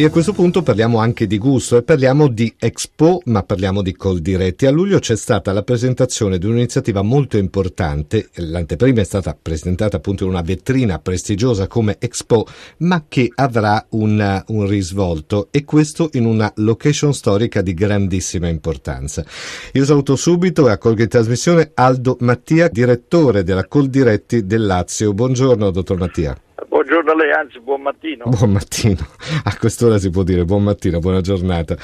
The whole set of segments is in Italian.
E a questo punto parliamo anche di gusto e parliamo di Expo, ma parliamo di Coldiretti. A luglio c'è stata la presentazione di un'iniziativa molto importante. L'anteprima è stata presentata appunto in una vetrina prestigiosa come Expo, ma che avrà un, un risvolto e questo in una location storica di grandissima importanza. Io saluto subito e accolgo in trasmissione Aldo Mattia, direttore della Coldiretti del Lazio. Buongiorno, dottor Mattia. Buongiorno a lei, anzi buon mattino. Buon mattino, a quest'ora si può dire buon mattino, buona giornata.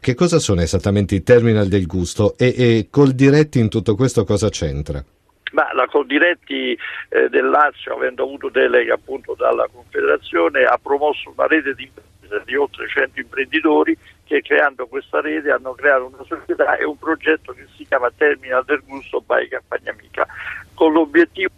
Che cosa sono esattamente i terminal del gusto e, e col diretti in tutto questo cosa c'entra? Ma la Coldiretti eh, del Lazio, avendo avuto delega appunto dalla Confederazione, ha promosso una rete di imprese di oltre 100 imprenditori che creando questa rete hanno creato una società e un progetto che si chiama Terminal del Gusto by Campagna Amica, con l'obiettivo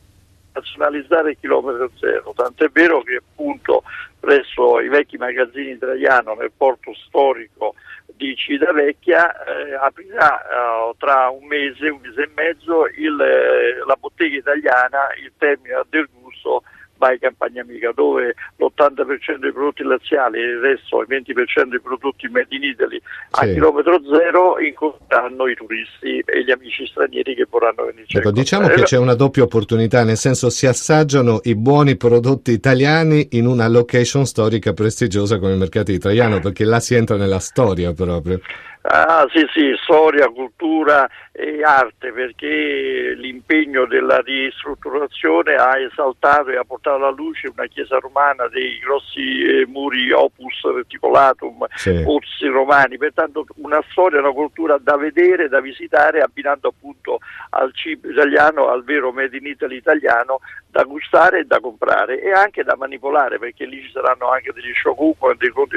nazionalizzare il chilometro zero, tant'è vero che appunto presso i vecchi magazzini italiano nel porto storico di Civitavecchia eh, aprirà eh, tra un mese, un mese e mezzo il, eh, la bottega italiana, il terminal del gusto by Campagna Amica dove l'80% dei prodotti laziali e il resto, il 20% dei prodotti made in Italy a chilometro zero incontreranno i turisti e gli amici stranieri che vorranno venirci ecco, Diciamo che c'è una doppia opportunità, nel senso si assaggiano i buoni prodotti italiani in una location storica prestigiosa come il mercato italiano, perché là si entra nella storia proprio. Ah sì sì, storia, cultura e arte perché l'impegno della ristrutturazione ha esaltato e ha portato alla luce una chiesa romana dei grossi eh, muri opus reticolatum, sì. pozzi romani, pertanto una storia, una cultura da vedere, da visitare abbinando appunto al cibo italiano, al vero made in Italy italiano da gustare e da comprare e anche da manipolare perché lì ci saranno anche degli show cook, dei conti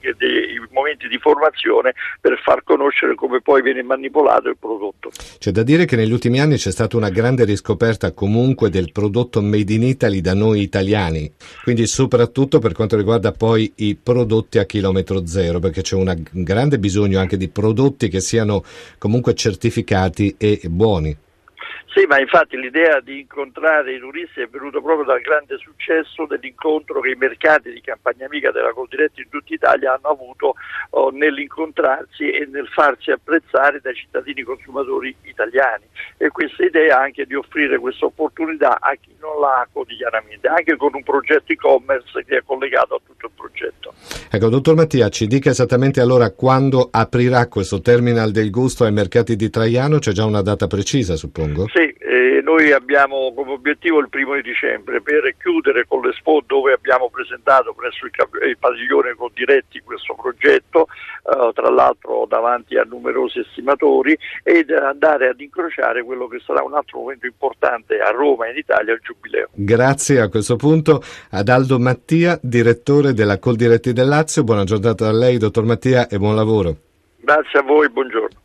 e dei momenti di formazione per far conoscere come poi viene manipolato il prodotto. C'è da dire che negli ultimi anni c'è stata una grande riscoperta comunque del prodotto made in Italy da noi italiani, quindi soprattutto per quanto riguarda poi i prodotti a chilometro zero, perché c'è un grande bisogno anche di prodotti che siano comunque certificati e buoni. Sì, ma infatti l'idea di incontrare i turisti è venuta proprio dal grande successo dell'incontro che i mercati di campagna amica della Coldiretti in tutta Italia hanno avuto oh, nell'incontrarsi e nel farsi apprezzare dai cittadini consumatori italiani. E questa idea anche di offrire questa opportunità a chi non l'ha quotidianamente, anche con un progetto e-commerce che è collegato a tutto il progetto. Ecco, dottor Mattia, ci dica esattamente allora quando aprirà questo terminal del gusto ai mercati di Traiano, c'è già una data precisa suppongo? Sì, eh, noi abbiamo come obiettivo il primo di dicembre per chiudere con l'Expo dove abbiamo presentato presso il, il padiglione con diretti questo progetto, eh, tra l'altro davanti a numerosi estimatori, ed andare ad incrociare quello che sarà un altro momento importante a Roma e in Italia, il Giubileo. Grazie a questo punto ad Aldo Mattia, direttore della Coldiretti del Lazio. Buona giornata a lei, dottor Mattia, e buon lavoro. Grazie a voi, buongiorno.